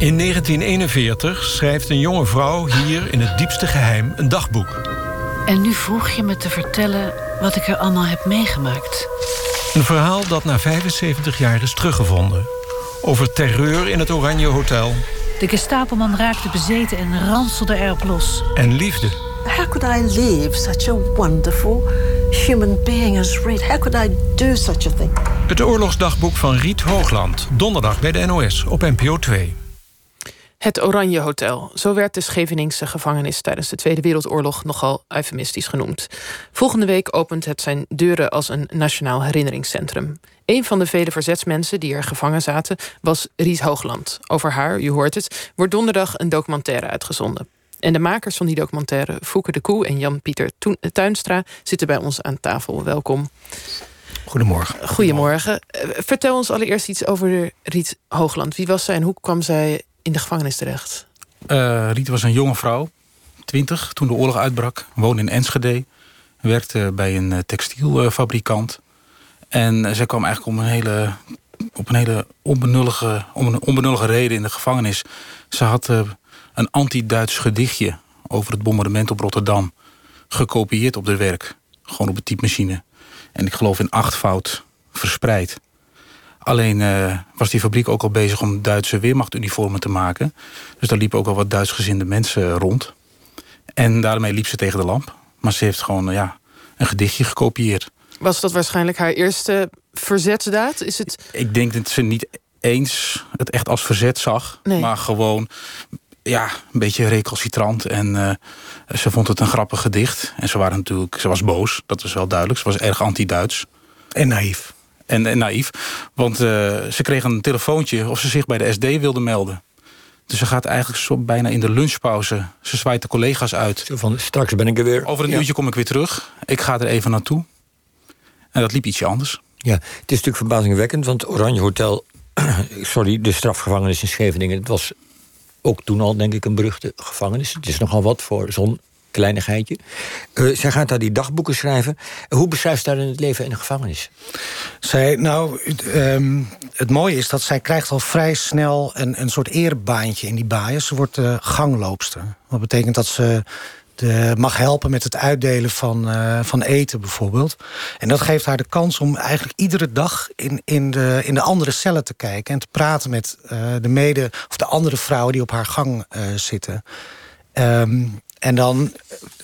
In 1941 schrijft een jonge vrouw hier in het diepste geheim een dagboek. En nu vroeg je me te vertellen wat ik er allemaal heb meegemaakt. Een verhaal dat na 75 jaar is teruggevonden. Over terreur in het Oranje Hotel. De Gestapoman raakte bezeten en ranselde erop los. En liefde. How could I leave such a wonderful human being as Reed? How could I do such a thing? Het oorlogsdagboek van Riet Hoogland. Donderdag bij de NOS op NPO 2. Het Oranje Hotel. Zo werd de Scheveningse gevangenis tijdens de Tweede Wereldoorlog nogal eufemistisch genoemd. Volgende week opent het zijn deuren als een nationaal herinneringscentrum. Een van de vele verzetsmensen die er gevangen zaten was Riet Hoogland. Over haar, u hoort het, wordt donderdag een documentaire uitgezonden. En de makers van die documentaire, Fouke de Koe en Jan-Pieter Tuinstra, zitten bij ons aan tafel. Welkom. Goedemorgen. Goedemorgen. Eh, Vertel ons allereerst iets over Riet Hoogland. Wie was zij en hoe kwam zij in de gevangenis terecht? Uh, Riet was een jonge vrouw, 20, toen de oorlog uitbrak. Woonde in Enschede. Werkte bij een eh, textielfabrikant. En zij kwam eigenlijk om een hele, op een hele onbenullige, om een onbenullige reden in de gevangenis. Ze had een anti-Duits gedichtje over het bombardement op Rotterdam gekopieerd op de werk. Gewoon op een typemachine. En ik geloof in achtvoud verspreid. Alleen uh, was die fabriek ook al bezig om Duitse weermachtuniformen te maken. Dus daar liepen ook al wat Duitsgezinde mensen rond. En daarmee liep ze tegen de lamp. Maar ze heeft gewoon uh, ja, een gedichtje gekopieerd. Was dat waarschijnlijk haar eerste verzetsdaad? Is het... Ik denk dat ze niet eens het echt als verzet zag. Nee. Maar gewoon ja, een beetje recalcitrant. En uh, ze vond het een grappig gedicht. En ze, waren natuurlijk, ze was boos, dat is wel duidelijk. Ze was erg anti-Duits. En naïef. En, en naïef. Want uh, ze kreeg een telefoontje of ze zich bij de SD wilde melden. Dus ze gaat eigenlijk zo bijna in de lunchpauze. Ze zwaait de collega's uit. Zo van, straks ben ik er weer. Over een ja. uurtje kom ik weer terug. Ik ga er even naartoe. En dat liep ietsje anders. Ja, het is natuurlijk verbazingwekkend. Want Oranje Hotel, sorry, de strafgevangenis in Scheveningen... het was ook toen al, denk ik, een beruchte gevangenis. Het is nogal wat voor zo'n kleinigheidje. Uh, zij gaat daar die dagboeken schrijven. Hoe beschrijft zij het leven in de gevangenis? Zij, nou, um, het mooie is dat zij krijgt al vrij snel een, een soort eerbaantje in die baaien. Ze wordt uh, gangloopster. Wat betekent dat ze de, mag helpen met het uitdelen van, uh, van eten bijvoorbeeld. En dat geeft haar de kans om eigenlijk iedere dag in, in, de, in de andere cellen te kijken... en te praten met de mede of de andere vrouwen die op haar gang zitten. Um, en dan,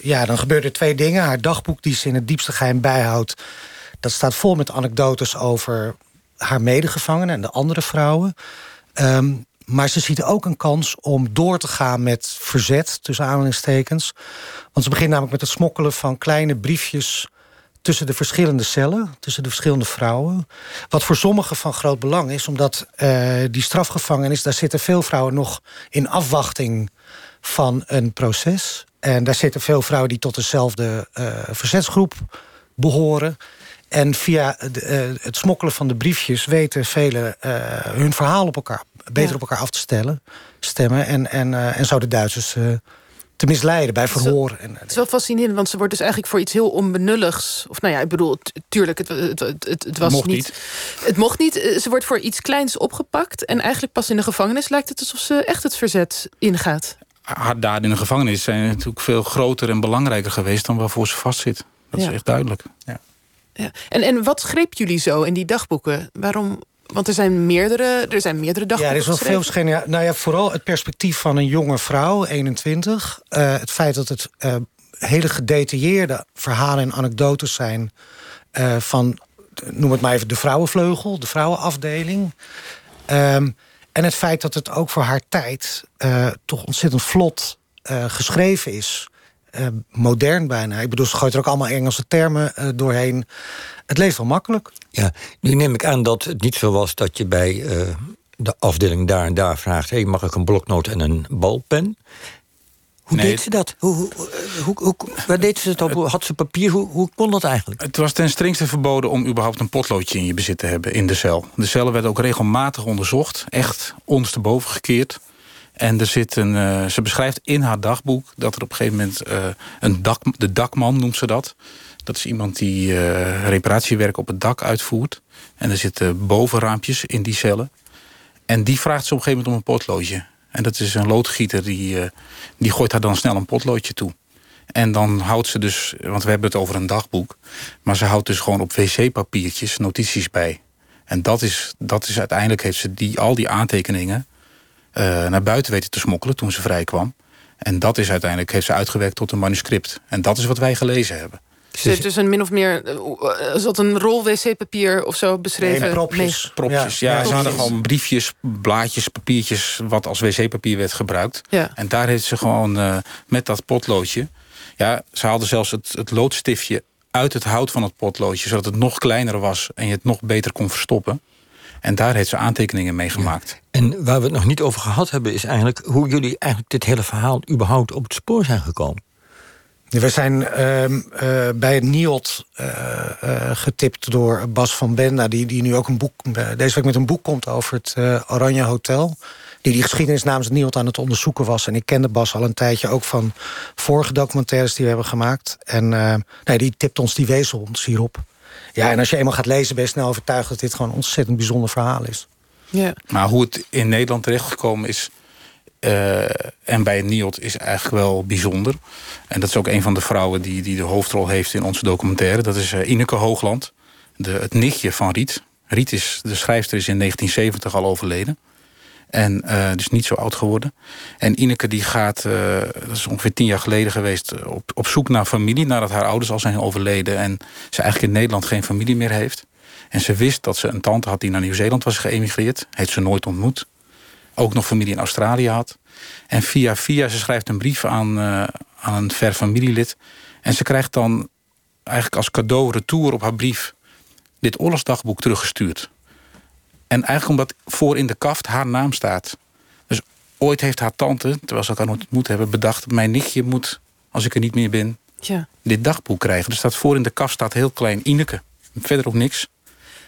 ja, dan gebeuren er twee dingen. Haar dagboek die ze in het diepste geheim bijhoudt... dat staat vol met anekdotes over haar medegevangenen... en de andere vrouwen. Um, maar ze ziet ook een kans om door te gaan met verzet, tussen aanhalingstekens. Want ze begint namelijk met het smokkelen van kleine briefjes tussen de verschillende cellen, tussen de verschillende vrouwen. Wat voor sommigen van groot belang is, omdat uh, die strafgevangenis... daar zitten veel vrouwen nog in afwachting van een proces. En daar zitten veel vrouwen die tot dezelfde uh, verzetsgroep behoren. En via de, uh, het smokkelen van de briefjes weten velen uh, hun verhaal op elkaar beter ja. op elkaar af te stellen, stemmen. En, en, uh, en zo de Duitsers uh, te misleiden bij verhoor. Het is, wel, het is wel fascinerend, want ze wordt dus eigenlijk voor iets heel onbenulligs. Of nou ja, ik bedoel, tuurlijk, het, het, het, het was mocht niet, niet. Het mocht niet. Ze wordt voor iets kleins opgepakt. En eigenlijk pas in de gevangenis lijkt het alsof ze echt het verzet ingaat. Haar daden in de gevangenis zijn natuurlijk veel groter en belangrijker geweest dan waarvoor ze vastzit. Dat ja. is echt duidelijk. Ja. Ja. En, en wat greep jullie zo in die dagboeken? Waarom want er zijn meerdere, er zijn meerdere dagboeken Ja, er is wel veel verschillende. Ja, nou ja, vooral het perspectief van een jonge vrouw, 21. Uh, het feit dat het uh, hele gedetailleerde verhalen en anekdotes zijn... Uh, van, noem het maar even, de vrouwenvleugel, de vrouwenafdeling. Um, en het feit dat het ook voor haar tijd toch ontzettend vlot geschreven is... Uh, modern bijna. Ik bedoel, ze gooit er ook allemaal Engelse termen doorheen. Het leeft wel makkelijk. Ja, nu neem ik aan dat het niet zo was dat je bij de afdeling daar en daar vraagt... hey, mag ik een bloknoot en een balpen? Hoe Nee. deed ze dat? Hoe, hoe, hoe, hoe, waar deed ze het op? Had ze papier? Hoe, hoe kon dat eigenlijk? Het was ten strengste verboden om überhaupt een potloodje in je bezit te hebben in de cel. De cellen werden ook regelmatig onderzocht. Echt ondersteboven gekeerd. En er zit een, uh, ze beschrijft in haar dagboek dat er op een gegeven moment uh, een dak, de dakman noemt ze dat. Dat is iemand die uh, reparatiewerk op het dak uitvoert. En er zitten bovenraampjes in die cellen. En die vraagt ze op een gegeven moment om een potloodje. En dat is een loodgieter die, die gooit haar dan snel een potloodje toe. En dan houdt ze dus, want we hebben het over een dagboek... maar ze houdt dus gewoon op wc-papiertjes notities bij. En dat is, dat is uiteindelijk heeft ze die, al die aantekeningen... naar buiten weten te smokkelen toen ze vrij kwam. En dat is uiteindelijk, heeft ze uitgewerkt tot een manuscript. En dat is wat wij gelezen hebben. Ze heeft dus een min of meer, als dat een rol wc-papier of zo beschreven? Nee, propjes. Propjes, ja. ja. Ze hadden gewoon briefjes, blaadjes, papiertjes... wat als wc-papier werd gebruikt. Ja. En daar heeft ze gewoon uh, met dat potloodje... Ja, ze haalde zelfs het, het loodstiftje uit het hout van het potloodje... zodat het nog kleiner was en je het nog beter kon verstoppen. En daar heeft ze aantekeningen mee gemaakt. En waar we het nog niet over gehad hebben... is eigenlijk hoe jullie eigenlijk dit hele verhaal überhaupt op het spoor zijn gekomen. We zijn uh, uh, bij het NIOT uh, getipt door Bas van Benda... Die, die nu ook een boek, deze week met een boek komt over het Oranje Hotel... die die geschiedenis namens het NIOT aan het onderzoeken was. En ik kende Bas al een tijdje ook van vorige documentaires die we hebben gemaakt. En nee, die tipt ons, die wezen ons hierop. Ja, en als je eenmaal gaat lezen ben je snel overtuigd... dat dit gewoon een ontzettend bijzonder verhaal is. Ja. Maar hoe het in Nederland terechtgekomen is... Uh, en bij NIOT is eigenlijk wel bijzonder. En dat is ook een van de vrouwen die, die de hoofdrol heeft in onze documentaire. Dat is uh, Ineke Hoogland, de, het nichtje van Riet. Riet is, de schrijfster is in 1970 al overleden. En uh, dus niet zo oud geworden. En Ineke die gaat, dat is ongeveer tien jaar geleden geweest... Op, op zoek naar familie, nadat haar ouders al zijn overleden... en ze eigenlijk in Nederland geen familie meer heeft. En ze wist dat ze een tante had die naar Nieuw-Zeeland was geëmigreerd. Heeft ze nooit ontmoet ook nog familie in Australië had. En via via, ze schrijft een brief aan, uh, aan een ver familielid. En ze krijgt dan eigenlijk als cadeau retour op haar brief... dit oorlogsdagboek teruggestuurd. En eigenlijk omdat voor in de kaft haar naam staat. Dus ooit heeft haar tante, terwijl ze elkaar nooit ontmoet hebben... bedacht, mijn nichtje moet, als ik er niet meer ben, ja. dit dagboek krijgen. Dus dat voor in de kaft staat heel klein Ineke. Verder ook niks.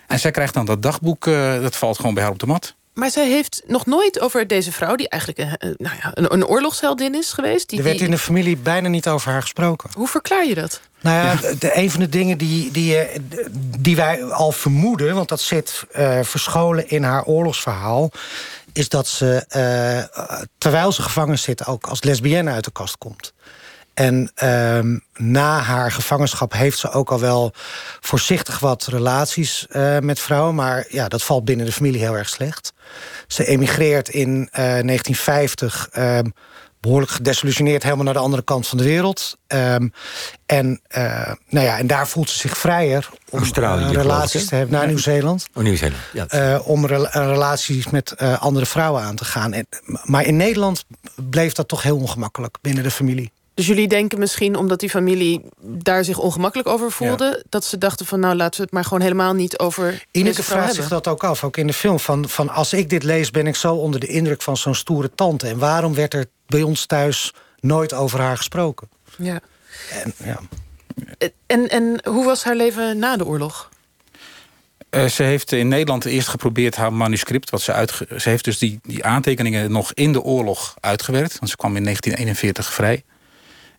En zij krijgt dan dat dagboek, uh, dat valt gewoon bij haar op de mat. Maar zij heeft nog nooit over deze vrouw... die eigenlijk een, nou ja, een, een oorlogsheldin is geweest... Die, er werd in de familie bijna niet over haar gesproken. Hoe verklaar je dat? Nou ja, De, een van de dingen die, die, die wij al vermoeden... want dat zit uh, verscholen in haar oorlogsverhaal... is dat ze, uh, terwijl ze gevangen zit... ook als lesbienne uit de kast komt. En um, na haar gevangenschap heeft ze ook al wel voorzichtig wat relaties uh, met vrouwen. Maar ja, dat valt binnen de familie heel erg slecht. Ze emigreert in uh, 1950 um, behoorlijk gedesillusioneerd helemaal naar de andere kant van de wereld. Um, en, uh, nou ja, en daar voelt ze zich vrijer om Australië, relaties te hebben naar Nieuw-Zeeland. Oh, Nieuw-Zeeland, ja. om re relaties met andere vrouwen aan te gaan. En, maar in Nederland bleef dat toch heel ongemakkelijk binnen de familie. Dus jullie denken misschien, omdat die familie daar zich ongemakkelijk over voelde... Ja. dat ze dachten van nou laten we het maar gewoon helemaal niet over Ineke vraagt zich dat ook af, ook in de film. Van, van als ik dit lees ben ik zo onder de indruk van zo'n stoere tante. En waarom werd er bij ons thuis nooit over haar gesproken? Ja. En, ja. en, en hoe was haar leven na de oorlog? Uh, ze heeft in Nederland eerst geprobeerd haar manuscript... Wat ze, uitge ze heeft dus die, die aantekeningen nog in de oorlog uitgewerkt. Want ze kwam in 1941 vrij.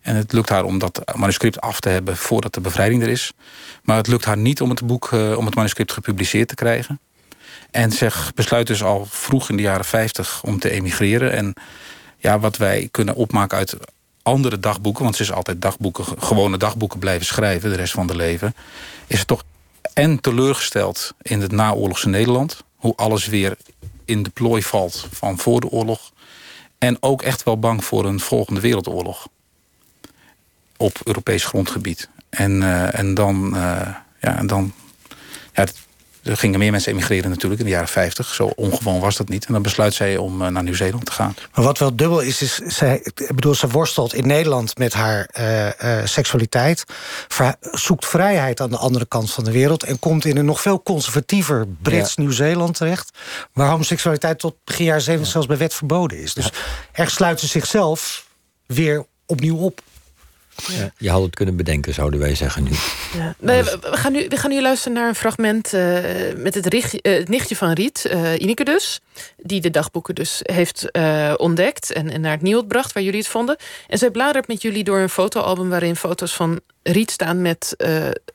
En het lukt haar om dat manuscript af te hebben voordat de bevrijding er is. Maar het lukt haar niet om het, boek, uh, om het manuscript gepubliceerd te krijgen. En ze besluit dus al vroeg in de jaren 50 om te emigreren. En ja, wat wij kunnen opmaken uit andere dagboeken... want ze is altijd dagboeken, gewone dagboeken blijven schrijven... de rest van haar leven... is toch en teleurgesteld in het naoorlogse Nederland... hoe alles weer in de plooi valt van voor de oorlog... en ook echt wel bang voor een volgende wereldoorlog op Europees grondgebied. En, uh, en dan, uh, ja, en dan ja, er gingen meer mensen emigreren natuurlijk in de jaren 50. Zo ongewoon was dat niet. En dan besluit zij om uh, naar Nieuw-Zeeland te gaan. Maar wat wel dubbel is, is zij, ik bedoel, ze worstelt in Nederland met haar seksualiteit. Zoekt vrijheid aan de andere kant van de wereld. En komt in een nog veel conservatiever Brits ja. Nieuw-Zeeland terecht. Waar homoseksualiteit tot begin jaren 70 ja. zelfs bij wet verboden is. Dus ja. er sluit ze zichzelf weer opnieuw op. Ja. Je had het kunnen bedenken, zouden wij zeggen nu. Ja. Nee, we, gaan nu we gaan nu luisteren naar een fragment uh, met het, richt, uh, het, nichtje van Riet, uh, Ineke dus. Die de dagboeken dus heeft ontdekt en, en, naar het nieuws bracht, waar jullie het vonden. En zij bladert met jullie door een fotoalbum waarin foto's van Riet staan met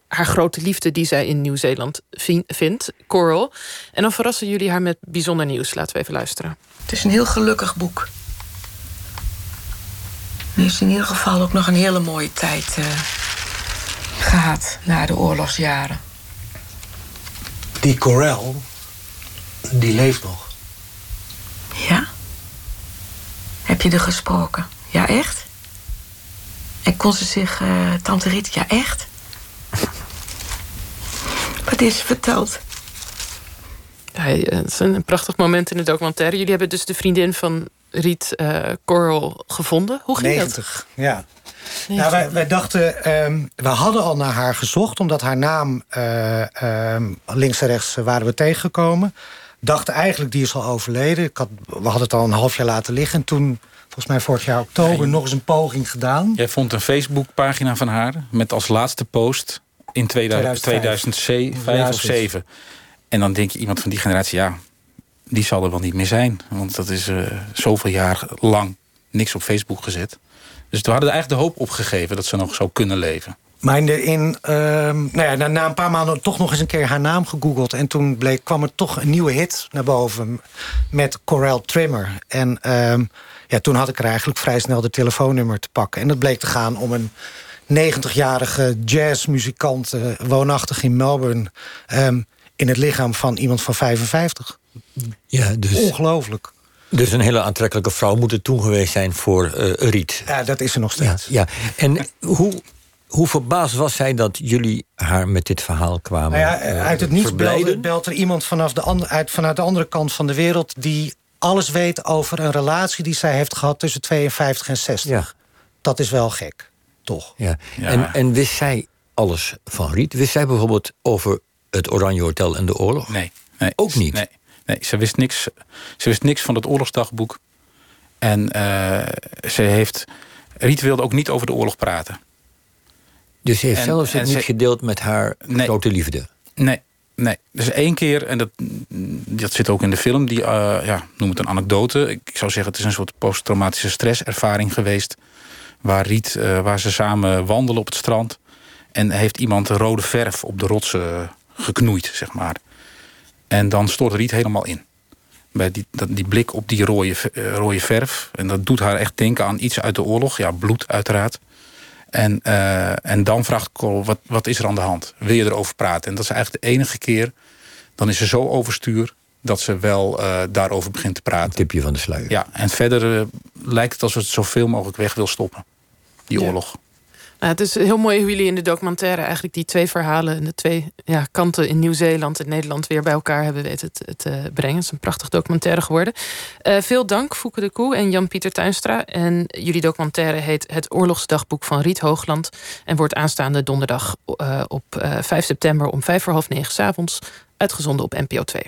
haar grote liefde die zij in Nieuw-Zeeland vindt, Coral. En dan verrassen jullie haar met bijzonder nieuws. Laten we even luisteren. Het is een heel gelukkig boek. Nu heeft in ieder geval ook nog een hele mooie tijd uh, gehad na de oorlogsjaren. Die Corel, die leeft nog. Ja? Heb je er gesproken? Ja, echt? En kon ze zich, uh, tante Riet, ja, echt? Wat is verteld? Ja, het is een prachtig moment in de documentaire. Jullie hebben dus de vriendin van Riet uh, Coral gevonden. Hoe ging 90, dat? ja. Nou, wij, wij dachten, um, we hadden al naar haar gezocht... omdat haar naam uh, um, links en rechts waren we tegengekomen. Dachten eigenlijk, die is al overleden. Ik had, we hadden het al een half jaar laten liggen. En toen, volgens mij vorig jaar oktober, nog eens een poging gedaan. Jij vond een Facebookpagina van haar... met als laatste post in 2000, 2005 ja, of 2007. En dan denk je, iemand van die generatie... ja, die zal er wel niet meer zijn. Want dat is uh, zoveel jaar lang niks op Facebook gezet. Dus we hadden eigenlijk de hoop opgegeven dat ze nog zou kunnen leven. Maar in, uh, nou ja, na, na, een paar maanden toch nog eens een keer haar naam gegoogeld. En toen bleek, kwam er toch een nieuwe hit naar boven met Corel Trimmer. En uh, ja, toen had ik er eigenlijk vrij snel de telefoonnummer te pakken. En dat bleek te gaan om een 90-jarige jazzmuzikant, uh, woonachtig in Melbourne... Um, in het lichaam van iemand van 55. Ja, dus... Ongelooflijk. Dus een hele aantrekkelijke vrouw moet het toen geweest zijn voor uh, Riet. Ja, dat is er nog steeds. Ja, ja. En hoe, hoe verbaasd was zij dat jullie haar met dit verhaal kwamen nou ja, Uit het niets belde, belt er iemand vanaf de and, uit, vanuit de andere kant van de wereld... die alles weet over een relatie die zij heeft gehad tussen 52 en 60. Ja. Dat is wel gek, toch? Ja. ja. En, en wist zij alles van Riet? Wist zij bijvoorbeeld over het Oranje Hotel en de oorlog? Nee. nee Ook niet? Nee. Nee, ze wist niks, ze wist niks van het oorlogsdagboek. En uh, ze heeft... Riet wilde ook niet over de oorlog praten. Dus ze heeft en, zelfs het niet gedeeld met haar grote liefde? Nee, nee. Dus één keer, en dat, dat zit ook in de film... die, uh, ja, noem het een anekdote. Ik zou zeggen, het is een soort posttraumatische stresservaring geweest... waar, Riet, uh, waar ze samen wandelen op het strand... en heeft iemand rode verf op de rotsen geknoeid, zeg maar... En dan stort Riet helemaal in. Bij die, die blik op die rode, uh, rode verf. En dat doet haar echt denken aan iets uit de oorlog. Ja, bloed uiteraard. En, uh, en dan vraagt Cole, wat, wat is er aan de hand? Wil je erover praten? En dat is eigenlijk de enige keer. Dan is ze zo overstuur dat ze wel uh, daarover begint te praten. Een tipje van de sluier. Ja, en verder lijkt het alsof het zoveel mogelijk weg wil stoppen. Die ja. oorlog. Het is heel mooi hoe jullie in de documentaire eigenlijk die twee verhalen en de twee ja, kanten in Nieuw-Zeeland en Nederland weer bij elkaar hebben weten te, te brengen. Het is een prachtig documentaire geworden. Uh, veel dank, Fouke de Koe en Jan-Pieter Tuinstra. En jullie documentaire heet Het Oorlogsdagboek van Riet Hoogland en wordt aanstaande donderdag uh, op uh, 5 september om vijf voor half negen s avonds uitgezonden op NPO 2.